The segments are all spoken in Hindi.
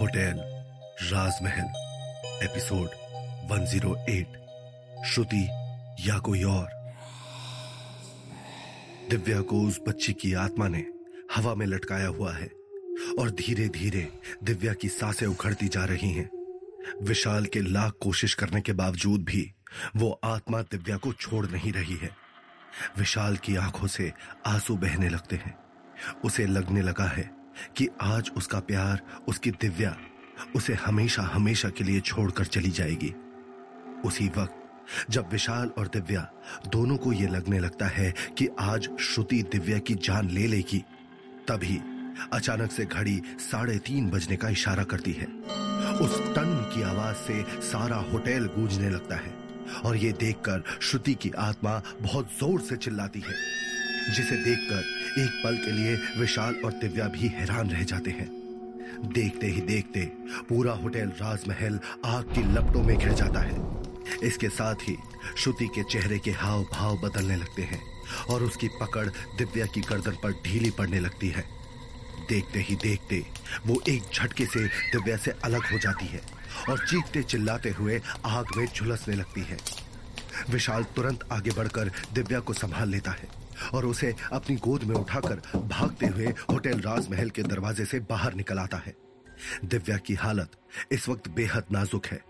होटल, राजमहल, एपिसोड 108 श्रुति या कोई और। दिव्या को उस बच्ची की आत्मा ने हवा में लटकाया हुआ है और धीरे धीरे दिव्या की साँसें उखड़ती जा रही हैं। विशाल के लाख कोशिश करने के बावजूद भी वो आत्मा दिव्या को छोड़ नहीं रही है। विशाल की आँखों से आँसू बहने लगते हैं। उसे लगने लगा है कि आज उसका प्यार, उसकी दिव्या उसे हमेशा हमेशा के लिए छोड़कर चली जाएगी। उसी वक्त जब विशाल और दिव्या दोनों को यह लगने लगता है कि आज श्रुति दिव्या की जान ले लेगी, तभी अचानक से घड़ी साढ़े तीन बजने का इशारा करती है। उस टन की आवाज़ से सारा होटल गूंजने लगता है और ये देखकर श्रुति की आत्मा बहुत ज़ोर से चिल्लाती है, जिसे देखकर एक पल के लिए विशाल और दिव्या भी हैरान रह जाते हैं। देखते ही देखते पूरा होटल राजमहल आग की लपटों में घिर जाता है। इसके साथ ही श्रुति के चेहरे के हाव भाव बदलने लगते हैं और उसकी पकड़ दिव्या की गर्दन पर ढीली पड़ने लगती है। देखते ही देखते वो एक झटके से दिव्या से अलग हो जाती है और चीखते चिल्लाते हुए आग में झुलसने लगती है। विशाल तुरंत आगे बढ़कर दिव्या को संभाल लेता है। और उसे अपनी गोद में उठाकर भागते हुए होटल राजमहल के दरवाजे से बाहर निकल आता है। दिव्या की हालत इस वक्त बेहद नाजुक है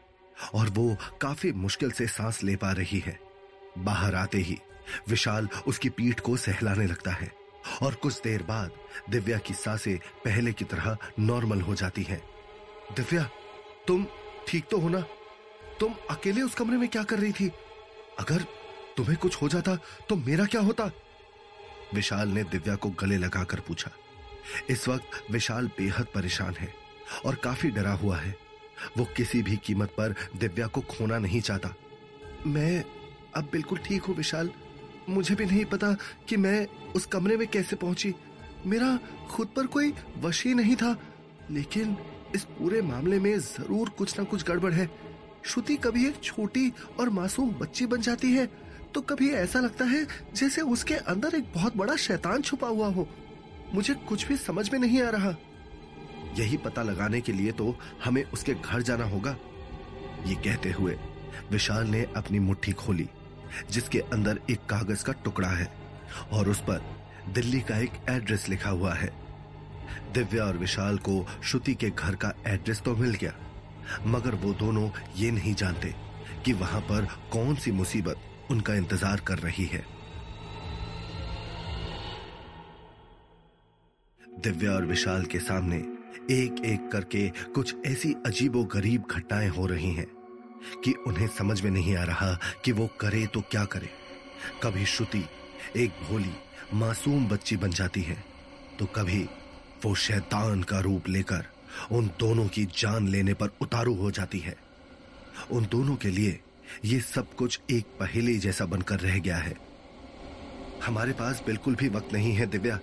और वो काफ़ी मुश्किल से सांस ले पा रही है। बाहर आते ही विशाल उसकी पीठ को सहलाने लगता है और कुछ देर बाद दिव्या की साँसें पहले की तरह नॉर्मल हो जाती हैं। दिव्या, तुम ठीक तो हो ना? तुम अकेले उस कमरे में क्या कर रही थी? अगर तुम्हें कुछ हो जाता तो मेरा क्या होता? विशाल ने दिव्या को गले लगाकर पूछा, इस वक्त विशाल बेहद परेशान है और काफ़ी डरा हुआ है। वो किसी भी कीमत पर दिव्या को खोना नहीं चाहता। मैं अब बिल्कुल ठीक हूँ विशाल। मुझे भी नहीं पता कि मैं उस कमरे में कैसे पहुँची। मेरा खुद पर कोई वश नहीं था, लेकिन इस पूरे मामले में ज़रूर कुछ ना कुछ गड़बड़ है। श्रुति कभी एक छोटी और मासूम बच्ची बन जाती है। तो कभी ऐसा लगता है जैसे उसके अंदर एक बहुत बड़ा शैतान छुपा हुआ हो। मुझे कुछ भी समझ में नहीं आ रहा। यही पता लगाने के लिए तो हमें उसके घर जाना होगा। ये कहते हुए विशाल ने अपनी मुट्ठी खोली, जिसके अंदर एक कागज़ का टुकड़ा है, और उस पर दिल्ली का एक एड्रेस लिखा हुआ है। दिव्या और विशाल को श्रुति के घर का एड्रेस तो मिल गया, मगर वो दोनों ये नहीं जानते कि वहाँ पर कौन सी मुसीबत उनका इंतज़ार कर रही है। दिव्या और विशाल के सामने एक एक करके कुछ ऐसी अजीबो गरीब घटनाएँ हो रही हैं कि उन्हें समझ में नहीं आ रहा कि वो करे तो क्या करे। कभी श्रुति, एक भोली, मासूम बच्ची बन जाती है तो कभी वो शैतान का रूप लेकर उन दोनों की जान लेने पर उतारू हो जाती है। उन दोनों के लिए ये सब कुछ एक पहेली जैसा बनकर रह गया है। हमारे पास बिल्कुल भी वक्त नहीं है, दिव्या।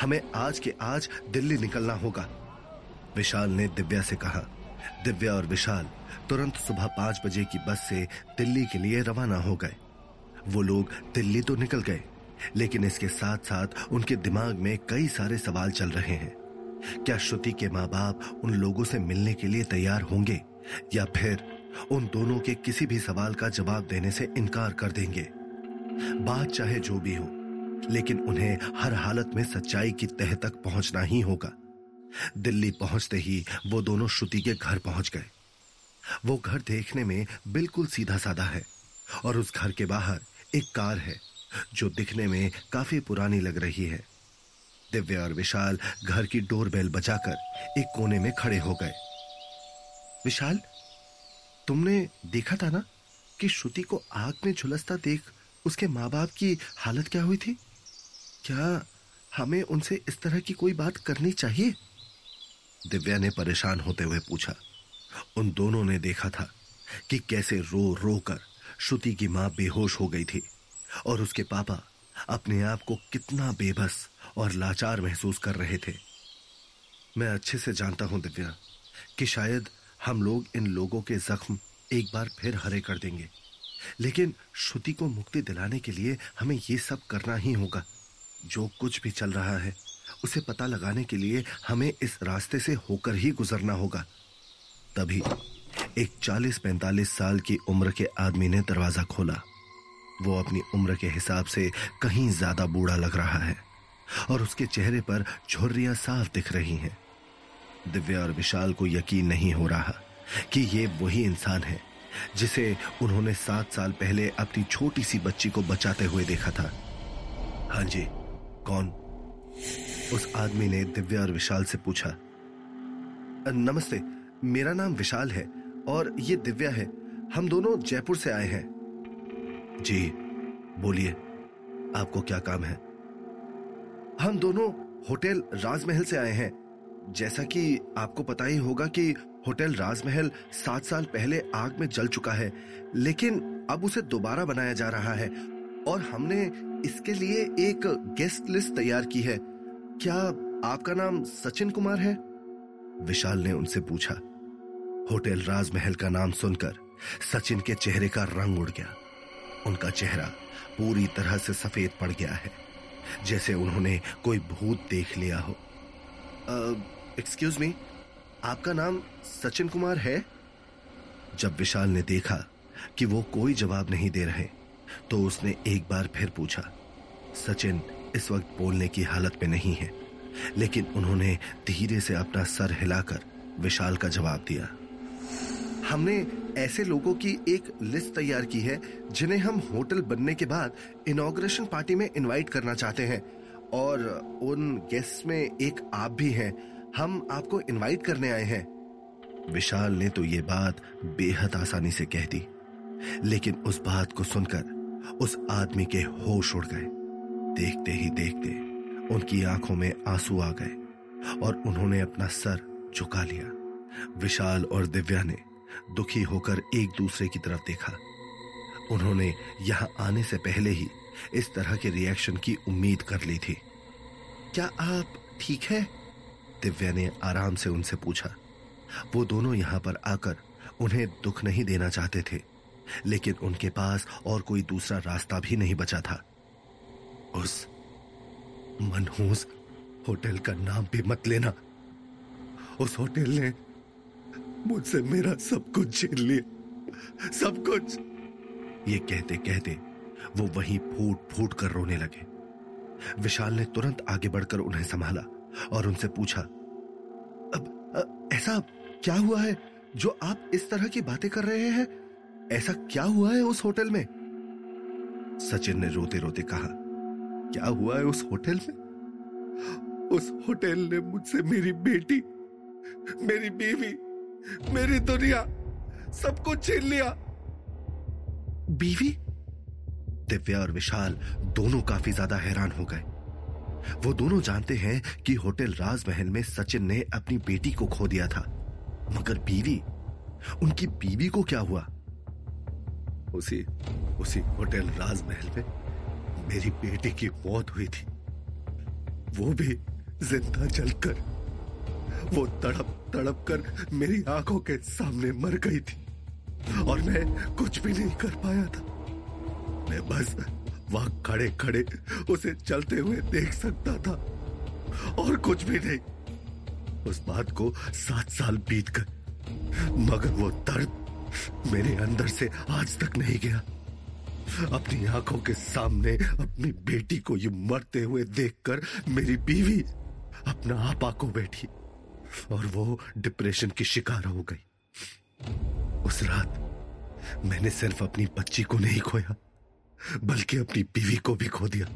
हमें आज के आज दिल्ली निकलना होगा। विशाल ने दिव्या से कहा, दिव्या और विशाल, तुरंत सुबह पाँच बजे की बस से दिल्ली के लिए रवाना हो गए। वो लोग दिल्ली तो निकल गए, लेकिन इसके साथ साथ उनके दिमाग में कई सारे सवाल चल रहे हैं। क्या श्रुति के माँ बाप उन लोगों से मिलने के लिए तैयार होंगे, या फिर उन दोनों के किसी भी सवाल का जवाब देने से इनकार कर देंगे। बात चाहे जो भी हो, लेकिन उन्हें हर हालत में सच्चाई की तह तक पहुँचना ही होगा। दिल्ली पहुँचते ही वो दोनों श्रुति के घर पहुँच गए। वो घर देखने में बिल्कुल सीधा साधा है और उस घर के बाहर एक कार है, जो दिखने में काफ़ी पुरानी लग रही है। दिव्या और विशाल घर की डोरबेल बजाकर एक कोने में खड़े हो गए। विशाल तुमने देखा था ना कि श्रुति को आग में झुलसता देख उसके माँ बाप की हालत क्या हुई थी? क्या हमें उनसे इस तरह की कोई बात करनी चाहिए? दिव्या ने परेशान होते हुए पूछा। उन दोनों ने देखा था कि कैसे रो रो कर श्रुति की माँ बेहोश हो गई थी और उसके पापा अपने आप को कितना बेबस और लाचार महसूस कर रहे थे। मैं अच्छे से जानता हूँ दिव्या कि शायद हम लोग इन लोगों के जख्म एक बार फिर हरे कर देंगे। लेकिन श्रुति को मुक्ति दिलाने के लिए हमें ये सब करना ही होगा। जो कुछ भी चल रहा है, उसे पता लगाने के लिए हमें इस रास्ते से होकर ही गुजरना होगा। तभी एक 40-45 साल की उम्र के आदमी ने दरवाज़ा खोला। वो अपनी उम्र के हिसाब से कहीं ज़्यादा बूढ़ा लग रहा है और उसके चेहरे पर झुर्रियाँ साफ़ दिख रही हैं। दिव्या और विशाल को यकीन नहीं हो रहा कि ये वही इंसान है जिसे उन्होंने सात साल पहले अपनी छोटी सी बच्ची को बचाते हुए देखा था। हाँ जी, कौन? उस आदमी ने दिव्या और विशाल से पूछा, नमस्ते, मेरा नाम विशाल है और ये दिव्या है। हम दोनों जयपुर से आए हैं। जी, बोलिए, आपको क्या काम है? हम दोनों होटल राजमहल से आए हैं। जैसा कि आपको पता ही होगा कि होटल राजमहल सात साल पहले आग में जल चुका है, लेकिन अब उसे दोबारा बनाया जा रहा है और हमने इसके लिए एक गेस्ट लिस्ट तैयार की है। क्या आपका नाम सचिन कुमार है? विशाल ने उनसे पूछा। होटल राजमहल का नाम सुनकर सचिन के चेहरे का रंग उड़ गया। उनका चेहरा पूरी तरह से सफ़ेद पड़ गया है, जैसे उन्होंने कोई भूत देख लिया हो। एक्सक्यूज मी आपका नाम सचिन कुमार है? जब विशाल ने देखा कि वो कोई जवाब नहीं दे रहे तो उसने एक बार फिर पूछा, सचिन इस वक्त बोलने की हालत में नहीं है, लेकिन उन्होंने धीरे से अपना सर हिलाकर विशाल का जवाब दिया। हमने ऐसे लोगों की एक लिस्ट तैयार की है, जिन्हें हम होटल बनने के बाद इनॉग्रेशन पार्टी में इनवाइट करना चाहते हैं, और उन गेस्ट में एक आप भी हैं। हम आपको इनवाइट करने आए हैं। विशाल ने तो ये बात बेहद आसानी से कह दी। लेकिन उस बात को सुनकर उस आदमी के होश उड़ गए। देखते ही देखते उनकी आँखों में आँसू आ गए और उन्होंने अपना सर झुका लिया। विशाल और दिव्या ने दुखी होकर एक दूसरे की तरफ़ देखा। उन्होंने यहाँ आने से पहले ही इस तरह के रिएक्शन की उम्मीद कर ली थी। क्या आप ठीक है? दिव्या ने आराम से उनसे पूछा। वो दोनों यहाँ पर आकर उन्हें दुख नहीं देना चाहते थे, लेकिन उनके पास और कोई दूसरा रास्ता भी नहीं बचा था। उस मनहूस होटल का नाम भी मत लेना। उस होटल ने मुझसे मेरा सब कुछ छीन लिया। सब कुछ। ये कहते कहते वो वहीं फूट फूट कर रोने लगे। विशाल ने तुरंत आगे बढ़कर उन्हें संभाला। और उनसे पूछा, अब ऐसा क्या हुआ है जो आप इस तरह की बातें कर रहे हैं? ऐसा क्या हुआ है उस होटल में? सचिन ने रोते रोते कहा, क्या हुआ है उस होटल में? उस होटल ने मुझसे मेरी बेटी, मेरी बीवी, मेरी दुनिया, सब कुछ छीन लिया। बीवी? दिव्या और विशाल दोनों काफ़ी ज़्यादा हैरान हो गए। वो दोनों जानते हैं कि होटल राजमहल में सचिन ने अपनी बेटी को खो दिया था। मगर बीवी, उनकी बीवी को क्या हुआ? उसी उसी होटल राजमहल में मेरी बेटी की मौत हुई थी। वो भी ज़िंदा जलकर, वो तड़प तड़प कर मेरी आँखों के सामने मर गई थी। और मैं कुछ भी नहीं कर पाया था। मैं बस वहाँ खड़े खड़े उसे चलते हुए देख सकता था। और कुछ भी नहीं। उस बात को सात साल बीत कर मगर वो दर्द मेरे अंदर से आज तक नहीं गया। अपनी आँखों के सामने अपनी बेटी को ये मरते हुए देखकर मेरी बीवी अपना आपा को बैठी और वो डिप्रेशन की शिकार हो गई। उस रात मैंने सिर्फ़ अपनी बच्ची को नहीं खोया। बल्कि अपनी बीवी को भी खो दिया।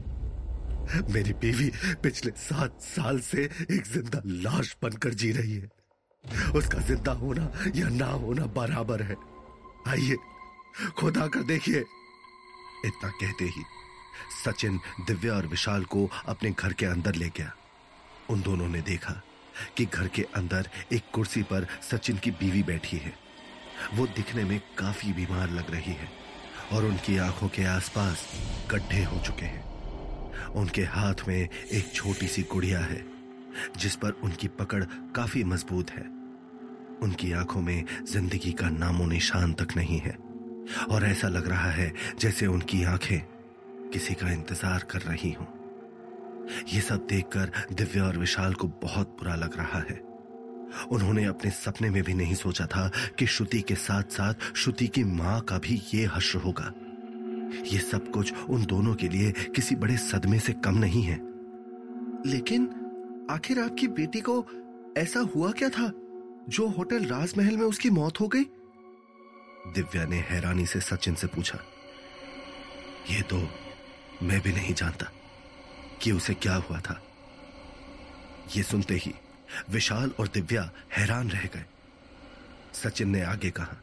मेरी बीवी पिछले सात साल से एक ज़िंदा लाश बनकर जी रही है। उसका ज़िंदा होना या ना होना बराबर है। आइए, खुदा कर देखिए। इतना कहते ही सचिन, दिव्या और विशाल को अपने घर के अंदर ले गया। उन दोनों ने देखा कि घर के अंदर एक कुर्सी पर सचिन की बीवी बैठी है। वो दिखने में काफ़ी बीमार लग रही है। और उनकी आँखों के आसपास गड्ढे हो चुके हैं। उनके हाथ में एक छोटी सी गुड़िया है, जिस पर उनकी पकड़ काफ़ी मज़बूत है। उनकी आँखों में ज़िंदगी का नामो निशान तक नहीं है, और ऐसा लग रहा है जैसे उनकी आँखें किसी का इंतज़ार कर रही हों। ये सब देखकर दिव्या और विशाल को बहुत बुरा लग रहा है। उन्होंने अपने सपने में भी नहीं सोचा था कि श्रुति के साथ साथ श्रुति की माँ का भी ये हश्र होगा। ये सब कुछ उन दोनों के लिए किसी बड़े सदमे से कम नहीं है। लेकिन आखिर आपकी बेटी को ऐसा हुआ क्या था जो होटल राजमहल में उसकी मौत हो गई? दिव्या ने हैरानी से सचिन से पूछा। ये तो मैं भी नहीं जानता कि उसे क्या हुआ था। ये सुनते ही विशाल और दिव्या हैरान रह गए। सचिन ने आगे कहा,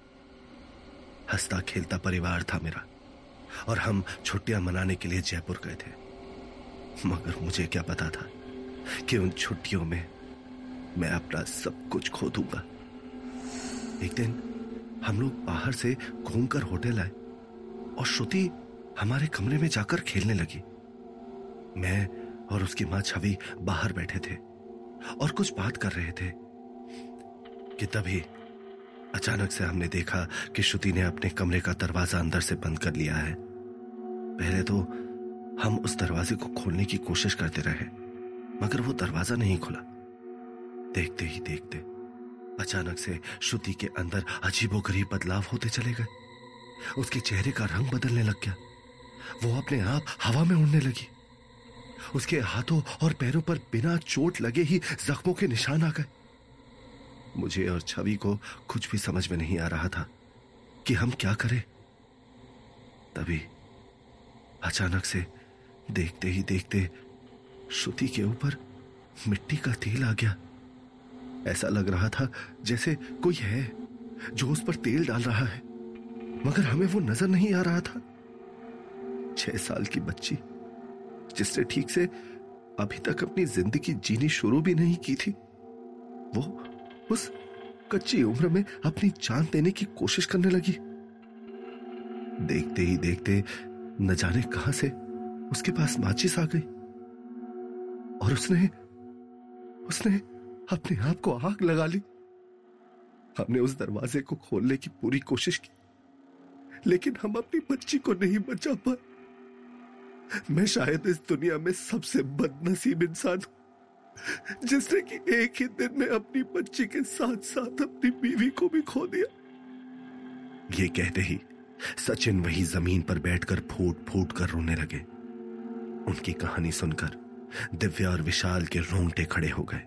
हंसता खेलता परिवार था मेरा, और हम छुट्टियाँ मनाने के लिए जयपुर गए थे। मगर मुझे क्या पता था कि उन छुट्टियों में मैं अपना सब कुछ खो दूँगा। एक दिन हम लोग बाहर से घूमकर होटल आए, और श्रुति हमारे कमरे में जाकर खेलने लगी। मैं और उसकी माँ छवि बाहर बैठे थे। और कुछ बात कर रहे थे कि तभी अचानक से हमने देखा कि श्रुति ने अपने कमरे का दरवाज़ा अंदर से बंद कर लिया है। पहले तो हम उस दरवाजे को खोलने की कोशिश करते रहे, मगर वो दरवाज़ा नहीं खुला। देखते ही देखते अचानक से श्रुति के अंदर अजीबोगरीब बदलाव होते चले गए। उसके चेहरे का रंग बदलने लग गया। वो अपने आप हवा में उड़ने लगी। उसके हाथों और पैरों पर बिना चोट लगे ही जख्मों के निशान आ गए। मुझे और छवि को कुछ भी समझ में नहीं आ रहा था कि हम क्या करें। तभी अचानक से देखते ही देखते श्रुति के ऊपर मिट्टी का तेल आ गया। ऐसा लग रहा था जैसे कोई है जो उस पर तेल डाल रहा है, मगर हमें वो नज़र नहीं आ रहा था। छह साल की बच्ची जिसने ठीक से अभी तक अपनी ज़िंदगी जीनी शुरू भी नहीं की थी, वो उस कच्ची उम्र में अपनी जान देने की कोशिश करने लगी। देखते ही देखते न जाने कहाँ से उसके पास माचिस आ गई और उसने उसने अपने आप को आग लगा ली। हमने उस दरवाजे को खोलने की पूरी कोशिश की, लेकिन हम अपनी बच्ची को नहीं बचा पाए। मैं शायद इस दुनिया में सबसे बदनसीब इंसान हूँ, जिसने कि एक ही दिन में अपनी बच्ची के साथ साथ अपनी बीवी को भी खो दिया। ये कहते ही सचिन वही ज़मीन पर बैठकर फूट फूट कर रोने लगे। उनकी कहानी सुनकर दिव्या और विशाल के रोंगटे खड़े हो गए।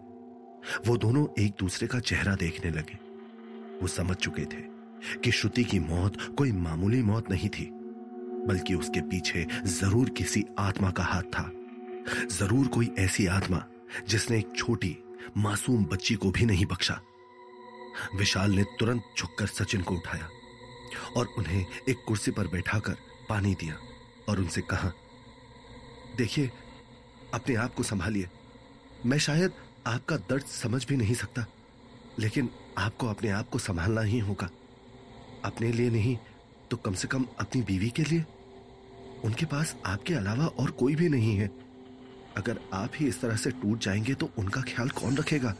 वो दोनों एक दूसरे का चेहरा देखने लगे। वो समझ चुके थे कि श्रुति की मौत कोई मामूली मौत नहीं थी। बल्कि उसके पीछे ज़रूर किसी आत्मा का हाथ था। ज़रूर कोई ऐसी आत्मा जिसने एक छोटी, मासूम बच्ची को भी नहीं बख्शा। विशाल ने तुरंत झुककर सचिन को उठाया और उन्हें एक कुर्सी पर बैठाकर पानी दिया और उनसे कहा, देखिए, अपने आप को संभालिए। मैं शायद आपका दर्द समझ भी नहीं सकता, लेकिन आपको अपने आप को संभालना ही होगा। अपने लिए नहीं तो कम से कम अपनी बीवी के लिए। उनके पास आपके अलावा और कोई भी नहीं है। अगर आप ही इस तरह से टूट जाएँगे तो उनका ख्याल कौन रखेगा?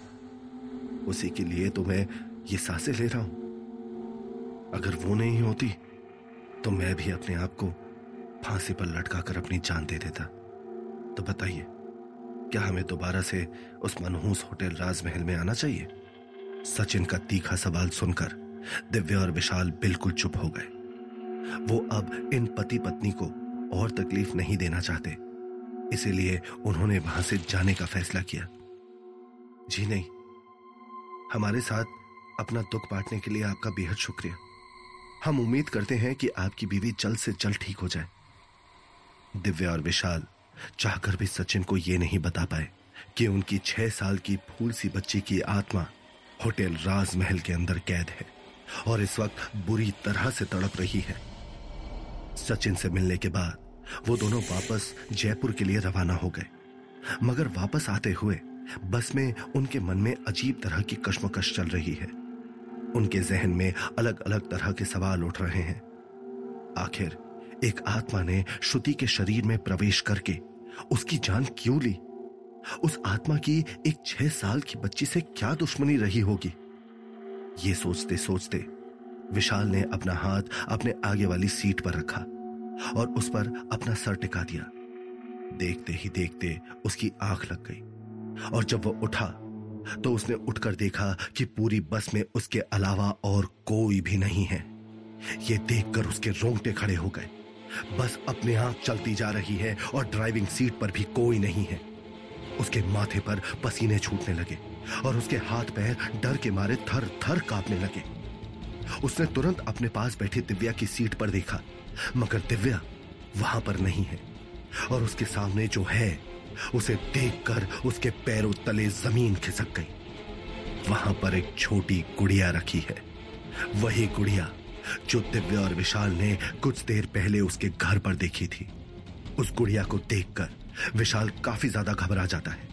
उसी के लिए तो मैं ये साँसें ले रहा हूँ। अगर वो नहीं होती तो मैं भी अपने आप को फांसी पर लटकाकर अपनी जान दे देता। तो बताइए, क्या हमें दोबारा से उस मनहूस होटल राजमहल में आना चाहिए? सचिन का तीखा सवाल सुनकर दिव्या और विशाल बिल्कुल चुप हो गए। वो अब इन पति पत्नी को और तकलीफ़ नहीं देना चाहते। इसीलिए उन्होंने वहाँ से जाने का फैसला किया। जी नहीं। हमारे साथ अपना दुख बांटने के लिए आपका बेहद शुक्रिया। हम उम्मीद करते हैं कि आपकी बीवी जल्द से जल्द ठीक हो जाए। दिव्या और विशाल चाहकर भी सचिन को यह नहीं बता पाए कि उनकी छह साल की फूल सी बच्ची की आत्मा होटल राजमहल के अंदर कैद है और इस वक्त बुरी तरह से तड़प रही है। सचिन से मिलने के बाद वो दोनों वापस जयपुर के लिए रवाना हो गए। मगर वापस आते हुए बस में उनके मन में अजीब तरह की कश्मकश चल रही है। उनके जहन में अलग अलग तरह के सवाल उठ रहे हैं। आखिर एक आत्मा ने श्रुति के शरीर में प्रवेश करके उसकी जान क्यों ली? उस आत्मा की एक छह साल की बच्ची से क्या दुश्मनी रही होगी? ये सोचते सोचते विशाल ने अपना हाथ अपने आगे वाली सीट पर रखा और उस पर अपना सर टिका दिया। देखते ही देखते उसकी आँख लग गई और जब वह उठा तो उसने उठकर देखा कि पूरी बस में उसके अलावा और कोई भी नहीं है। ये देखकर उसके रोंगटे खड़े हो गए। बस अपने आप चलती जा रही है और ड्राइविंग सीट पर भी कोई नहीं है। उसके माथे पर पसीने छूटने लगे और उसके हाथ पैर डर के मारे थर थर कांपने लगे। उसने तुरंत अपने पास बैठी दिव्या की सीट पर देखा, मगर दिव्या वहाँ पर नहीं है। और उसके सामने जो है, उसे देखकर उसके पैरों तले ज़मीन खिसक गई। वहाँ पर एक छोटी गुड़िया रखी है। वही गुड़िया जो दिव्या और विशाल ने कुछ देर पहले उसके घर पर देखी थी। उस गुड़िया को देखकर विशाल काफ़ी ज़्यादा घबरा जाता है।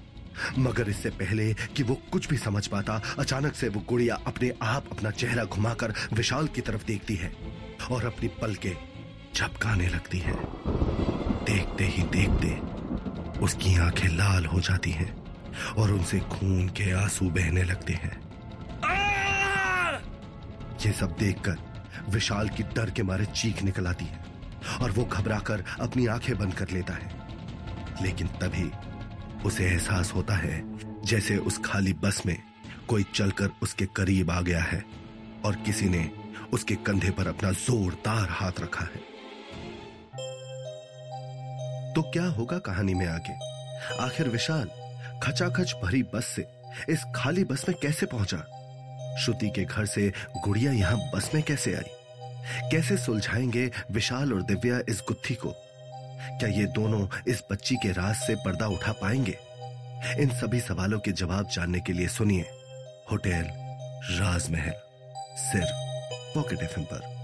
मगर इससे पहले कि वो कुछ भी समझ पाता, अचानक से वो गुड़िया अपने आप अपना चेहरा घुमाकर विशाल की तरफ़ देखती है और अपनी पल के झपकाने लगती है। देखते ही देखते उसकी आँखें लाल हो जाती हैं और उनसे खून के आँसू बहने लगते हैं। ये सब देखकर विशाल की डर के मारे चीख निकल आती है और वो घबराकर अपनी आँखें बंद कर लेता है। लेकिन तभी उसे एहसास होता है जैसे उस खाली बस में कोई चलकर उसके करीब आ गया है और किसी ने उसके कंधे पर अपना जोरदार हाथ रखा है। तो क्या होगा कहानी में आगे? आखिर विशाल खचाखच भरी बस से इस खाली बस में कैसे पहुँचा? श्रुति के घर से गुड़िया यहाँ बस में कैसे आई? कैसे सुलझाएँगे विशाल और दिव्या इस गुत्थी को? क्या ये दोनों इस बच्ची के राज से पर्दा उठा पाएँगे? इन सभी सवालों के जवाब जानने के लिए सुनिए होटल राजमहल सिर्फ़ पॉकेट एफ़ पर।